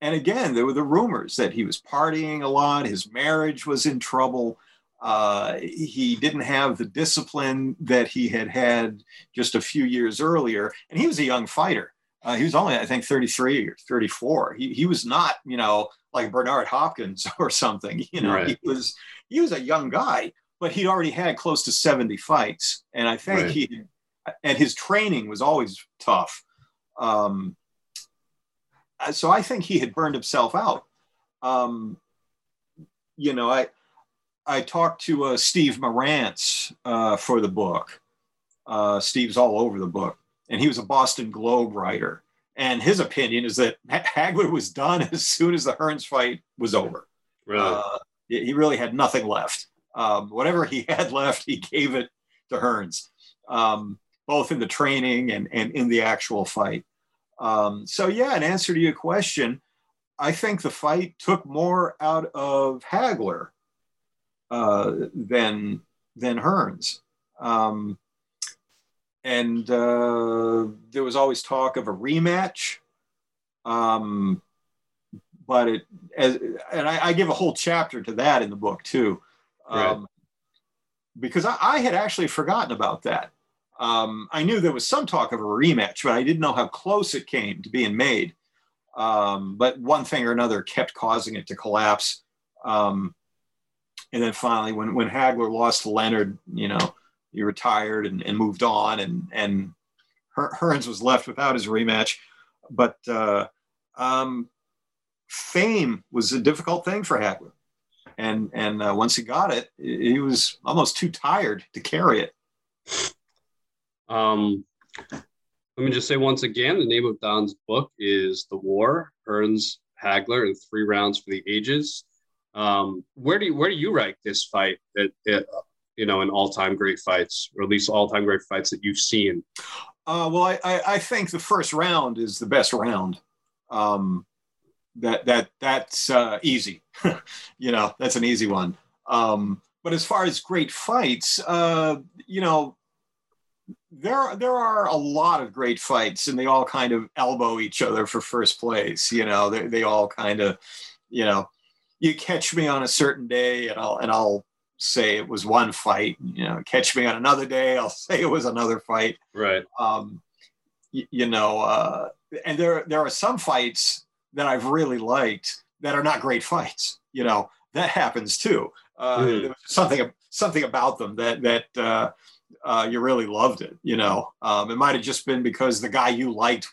and again, there were the rumors that he was partying a lot, his marriage was in trouble. Uh, he didn't have the discipline that he had had just a few years earlier, and he was a young fighter. Uh, he was only, I think, 33 or 34. He, he was not, you know, like Bernard Hopkins or something. You know, right. he was he was a young guy, but he'd already had close to 70 fights, and I think right. he and his training was always tough. Um, so I think he had burned himself out. Um, you know, I I talked to uh, Steve Marantz uh, for the book. Uh, Steve's all over the book, and he was a Boston Globe writer. And his opinion is that Hagler was done as soon as the Hearns fight was over. Really? Uh, he really had nothing left. Um, whatever he had left, he gave it to Hearns, um, both in the training and, and in the actual fight. Um, so, yeah, in answer to your question, I think the fight took more out of Hagler uh, than than Hearns. Um, and uh, there was always talk of a rematch. Um, but it, as, and I, I, give a whole chapter to that in the book too, um, right. because I, I, had actually forgotten about that. Um, I knew there was some talk of a rematch, but I didn't know how close it came to being made. Um, but one thing or another kept causing it to collapse. Um, and then finally, when when Hagler lost to Leonard, you know, he retired and, and moved on, and and Hearns was left without his rematch. But uh, um, fame was a difficult thing for Hagler, and and uh, once he got it, he was almost too tired to carry it. Um, let me just say once again, the name of Don's book is "The War: Hearns Hagler in Three Rounds for the Ages." Um, where do you where do you rank this fight? That, you know, in all time great fights, or at least all time great fights that you've seen. Uh, well, I, I, I think the first round is the best round. Um, that that that's uh, easy. you know, that's an easy one. Um, but as far as great fights, uh, you know, there there are a lot of great fights, and they all kind of elbow each other for first place. You know, they they all kind of, you know, you catch me on a certain day and I'll and I'll say it was one fight. You know, catch me on another day, I'll say it was another fight. Right. Um, you, you know, uh, and there there are some fights that I've really liked that are not great fights. You know, that happens too. Uh, mm. Something something about them that that uh, uh, you really loved it. You know, um, it might have just been because the guy you liked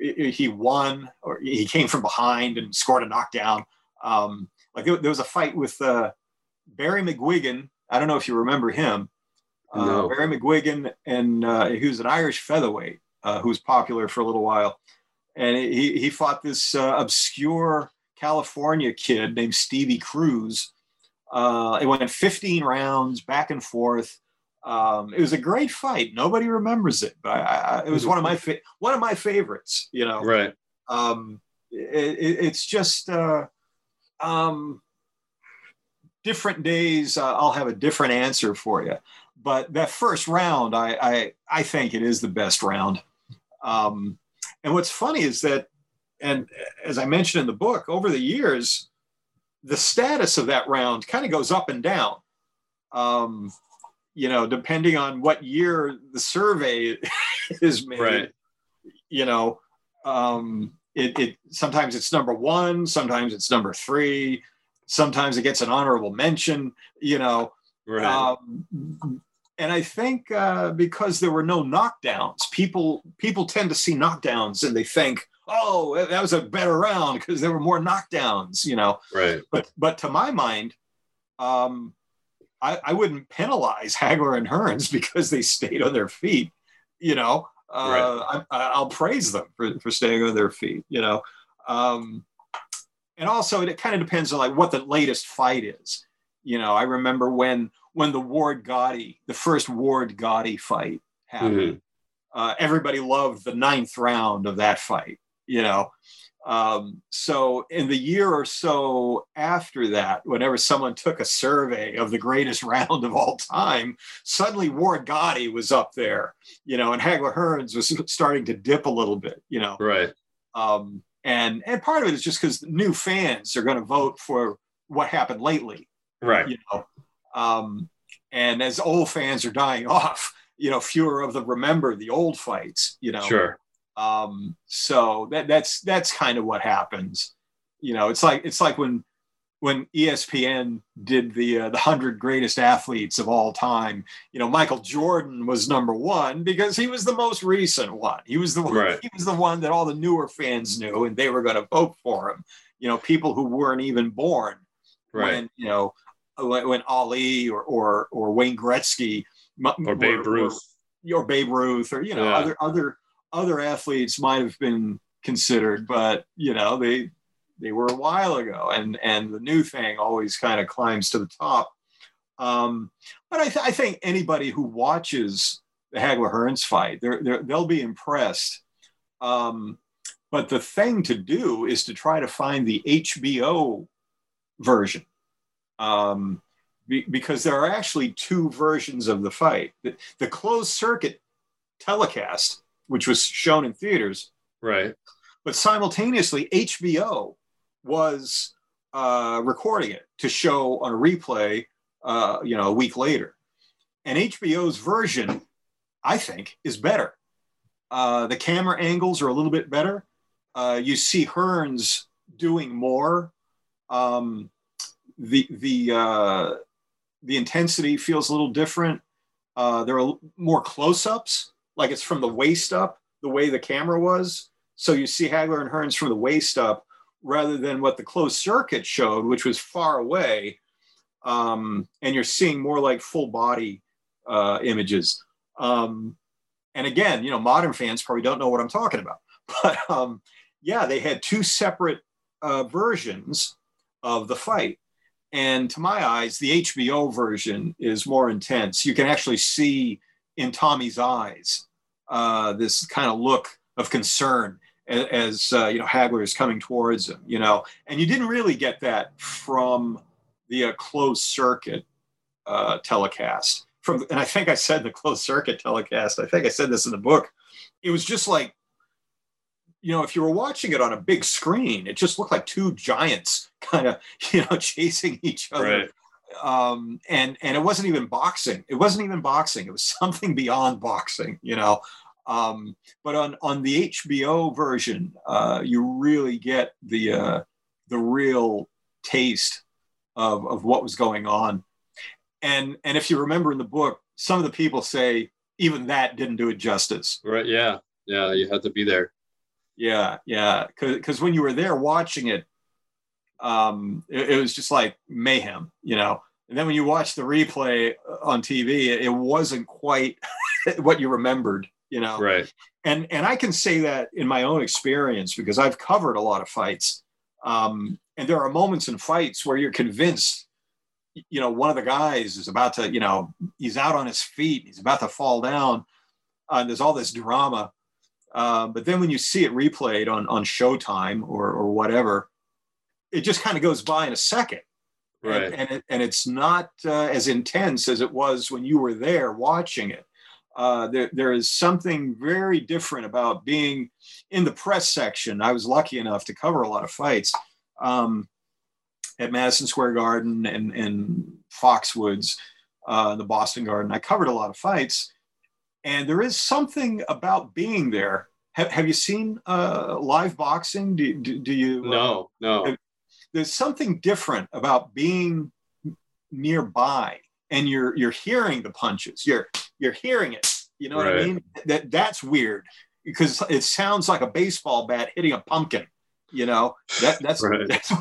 he won or he came from behind and scored a knockdown. Um, like there, was a fight with uh, Barry McGuigan. I don't know if you remember him. Uh, no. Barry McGuigan, and uh, he was an Irish featherweight uh, who was popular for a little while. And he, he fought this uh, obscure California kid named Stevie Cruz. Uh, it went 15 rounds back and forth. Um, it was a great fight. Nobody remembers it, but I, I, it was one of my fa- one of my favorites. You know, right? Um, it, it, it's just uh, um, different days, uh, I'll have a different answer for you. But that first round, I, I, I think it is the best round. Um, and what's funny is that, and as I mentioned in the book, over the years, the status of that round kind of goes up and down. Um, you know, depending on what year the survey is made. Right. You know, um, it, it sometimes it's number one, sometimes it's number three, sometimes it gets an honorable mention, you know. Right. Um, and I think uh, because there were no knockdowns, people people tend to see knockdowns and they think, oh, that was a better round because there were more knockdowns, you know. Right. But but to my mind, um, I, I wouldn't penalize Hagler and Hearns because they stayed on their feet, you know uh, right. I, will praise them for, for staying on their feet, you know. Um, and also, it kind of depends on like what the latest fight is. You know, I remember when when the Ward Gatti, the first Ward Gatti fight happened. Uh, everybody loved the ninth round of that fight, you know. Um, so in the year or so after that, whenever someone took a survey of the greatest round of all time, suddenly Ward Gatti was up there, you know, and Hagler Hearns was starting to dip a little bit, you know. Right. Um, and and part of it is just because new fans are going to vote for what happened lately, Right. you know. Um, and as old fans are dying off, you know, fewer of them remember the old fights, you know. Sure. Um, so that that's that's kind of what happens. You know, it's like it's like when when ESPN did the uh, the hundred greatest athletes of all time. You know, Michael Jordan was number one because he was the most recent one. He was the one, Right. he was the one that all the newer fans knew, and they were going to vote for him. You know, people who weren't even born Right. when you know when, when Ali or or or Wayne Gretzky or Babe Ruth. were- or Babe Ruth or you know Yeah. other other other athletes might have been considered, but you know they they were a while ago, and and the new thing always kind of climbs to the top. Um, but I, th- I think anybody who watches the Hagler Hearns fight, they're, they're, they'll be impressed. Um, but the thing to do is to try to find the HBO version. Um, be- because there are actually two versions of the fight. The, the closed circuit telecast, which was shown in theaters, Right. but simultaneously HBO was uh, recording it to show on a replay, uh, you know, a week later. And HBO's version, I think, is better. Uh, the camera angles are a little bit better. Uh, you see Hearns doing more. Um, the the uh, the intensity feels a little different. Uh, there are more close-ups, like it's from the waist up, the way the camera was. So you see Hagler and Hearns from the waist up, rather than what the closed circuit showed, which was far away. Um, and you're seeing more like full body uh, images. Um, and again, you know, modern fans probably don't know what I'm talking about, but um, yeah, they had two separate uh, versions of the fight. And to my eyes, the HBO version is more intense. You can actually see in Tommy's eyes uh, this kind of look of concern as, uh, you know Hagler is coming towards him. You know, and you didn't really get that from the uh, closed circuit uh, telecast. From and I think I said the closed circuit telecast. I think I said this in the book. It was just like you know, if you were watching it on a big screen, it just looked like two giants kind of, you know, chasing each other. Right. Um, and and it wasn't even boxing. It wasn't even boxing. It was something beyond boxing, you know. Um, but on on the HBO version, uh, you really get the uh, the real taste of of what was going on. And and if you remember in the book, some of the people say even that didn't do it justice. Right. Yeah. Yeah. You had to be there. Yeah, yeah. Because when you were there watching it, um, it, it was just like mayhem, you know. And then when you watch the replay on TV, it, it wasn't quite what you remembered, you know. Right. And and I can say that in my own experience because I've covered a lot of fights. Um, and there are moments in fights where you're convinced, you know, one of the guys is about to, you know, he's out on his feet, he's about to fall down. Uh, and there's all this drama. Uh, but then when you see it replayed on on Showtime or or whatever, it just kind of goes by in a second, Right. and and, it, and it's not uh, as intense as it was when you were there watching it. Uh, there there is something very different about being in the press section. I was lucky enough to cover a lot of fights um, at Madison Square Garden and and Foxwoods, uh, the Boston Garden. I covered a lot of fights, and there is something about being there. Have, have you seen uh, live boxing? Do, do, do you? uh, No. No. there's something different about being nearby and you're you're hearing the punches. You're you're hearing it. You know what I mean? That that's weird because it sounds like a baseball bat hitting a pumpkin. You know that that's, Right. that's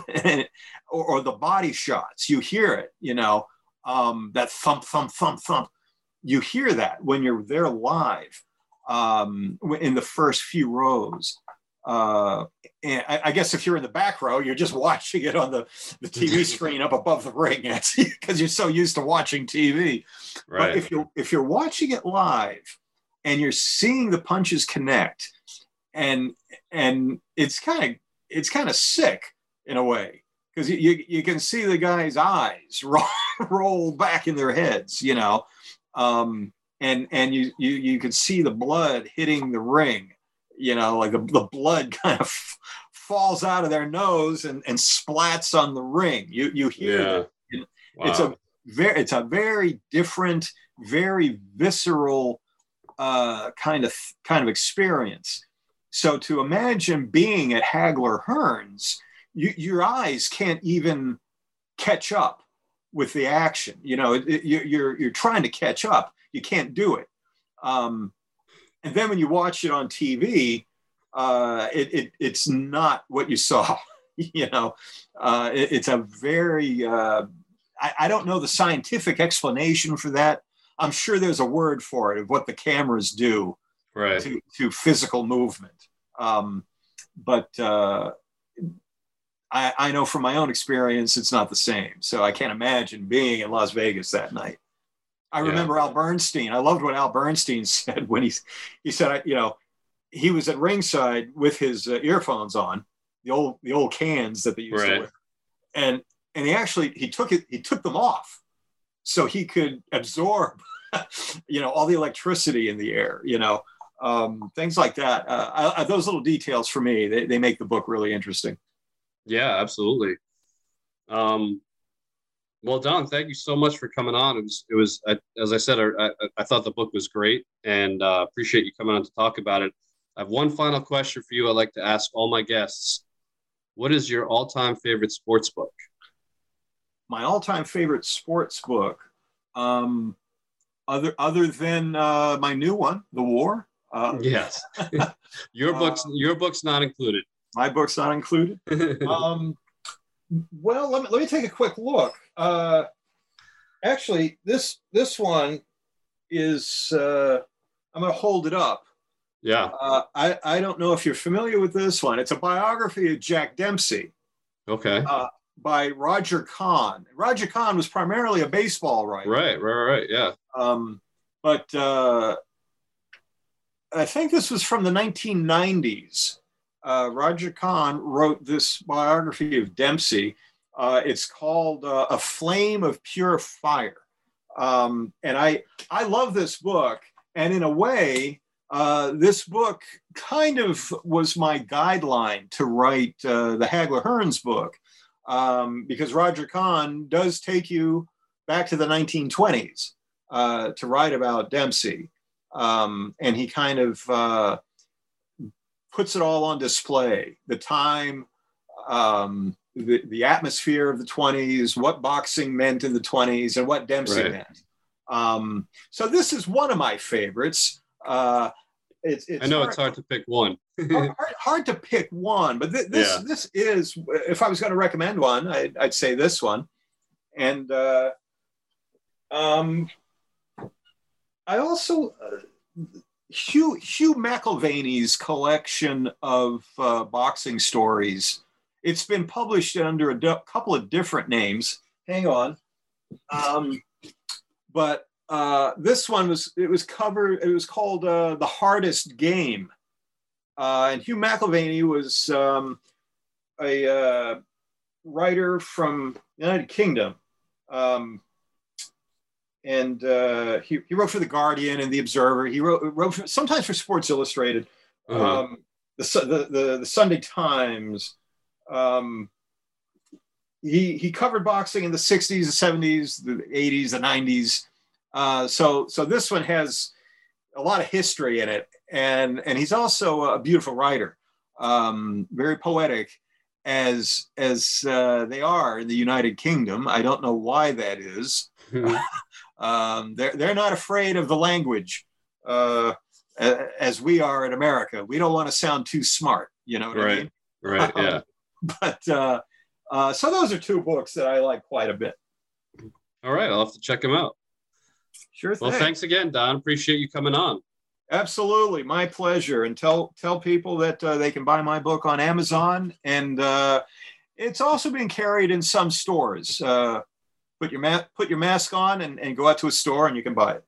or, or the body shots. You hear it. You know um, that thump thump thump thump. You hear that when you're there live um, in the first few rows. Uh, and I, I guess if you're in the back row, you're just watching it on the, the TV screen up above the ring because you're so used to watching TV. But if you're if you're watching it live, and you're seeing the punches connect, and and it's kind of it's kind of sick in a way because you, you, you can see the guy's eyes roll, roll back in their heads, you know, um, and and you you you could see the blood hitting the ring, you know, like the, the blood kind of falls out of their nose and, and splats on the ring. You you hear yeah. it. Wow. It's a very it's a very different, very visceral uh, kind of kind of experience. So to imagine being at Hagler Hearns, you, your eyes can't even catch up with the action. You know, it, it, you're you're trying to catch up. You can't do it. Um, and then when you watch it on TV, uh, it, it, it's not what you saw. you know, uh, it, it's a very uh, I, I, don't know the scientific explanation for that. I'm sure there's a word for it of what the cameras do right. to, to physical movement. Um, but uh, I, I know from my own experience, it's not the same. So I can't imagine being in Las Vegas that night. I remember yeah. Al Bernstein. I loved what Al Bernstein said when he he said, you know, he was at ringside with his uh, earphones on, the old the old cans that they used right. to wear, and and he actually he took it he took them off so he could absorb, you know, all the electricity in the air, you know, um, things like that. Uh, I, those little details for me they, they make the book really interesting. Yeah, absolutely. Um, well, Don, thank you so much for coming on. It was, it was, I, as I said, I, I, thought the book was great, and uh, appreciate you coming on to talk about it. I have one final question for you. I'd like to ask all my guests: What is your all-time favorite sports book? My all-time favorite sports book, um, other other than uh, my new one, The War. Uh, yes, your books, your book's not included. My book's not included. um, well, let me, let me take a quick look. Uh, actually, this this one is. Uh, I'm going to hold it up. Yeah. Uh, I I don't know if you're familiar with this one. It's a biography of Jack Dempsey. Okay. Uh, by Roger Kahn. Roger Kahn was primarily a baseball writer. Right. Right. Right. Yeah. Um, but uh, I think this was from the 1990s uh, Roger Kahn wrote this biography of Dempsey. Uh, it's called uh, A Flame of Pure Fire. Um, and I, I love this book. And in a way, uh, this book kind of was my guideline to write uh, the Hagler Hearns book um, because Roger Kahn does take you back to the 1920s uh, to write about Dempsey. Um, and he kind of puts it all on display. The time um, the, the atmosphere of the 20s what boxing meant in the 20s and what dempsey right. meant. Um, so this is one of my favorites. Uh, it's, it's i know hard, it's hard to pick one. Hard, hard, to pick one but th- this yeah. this is if i was going to recommend one I, would say this one. And uh, um, i also uh, Hugh Hugh McIlvanney's collection of uh, boxing stories. It's been published under a couple of different names. Hang on, um, but uh, this one was it was covered. It was called uh, the hardest game, uh, and Hugh McIlvanney was um, a uh, writer from the United Kingdom. Um, and uh, he, he wrote for the Guardian and the Observer. He wrote wrote for, sometimes for Sports Illustrated, uh-huh. um, the, the, the the Sunday Times. Um, he he covered boxing in the '60s, the '70s, the '80s, the '90s. Uh, so so this one has a lot of history in it, and and he's also a beautiful writer, um, very poetic, as as uh, they are in the United Kingdom. I don't know why that is. Um, they're, they're not afraid of the language uh, as we are in America. We don't want to sound too smart, you know right. I mean? Right, yeah. but uh, uh, so those are two books that I like quite a bit. All right, I'll have to check them out. Sure thing. Well, thanks again, Don. Appreciate you coming on. Absolutely, my pleasure. And tell tell people that uh, they can buy my book on Amazon, and uh, it's also being carried in some stores. Uh, put your put your mask on and, and go out to a store and you can buy it.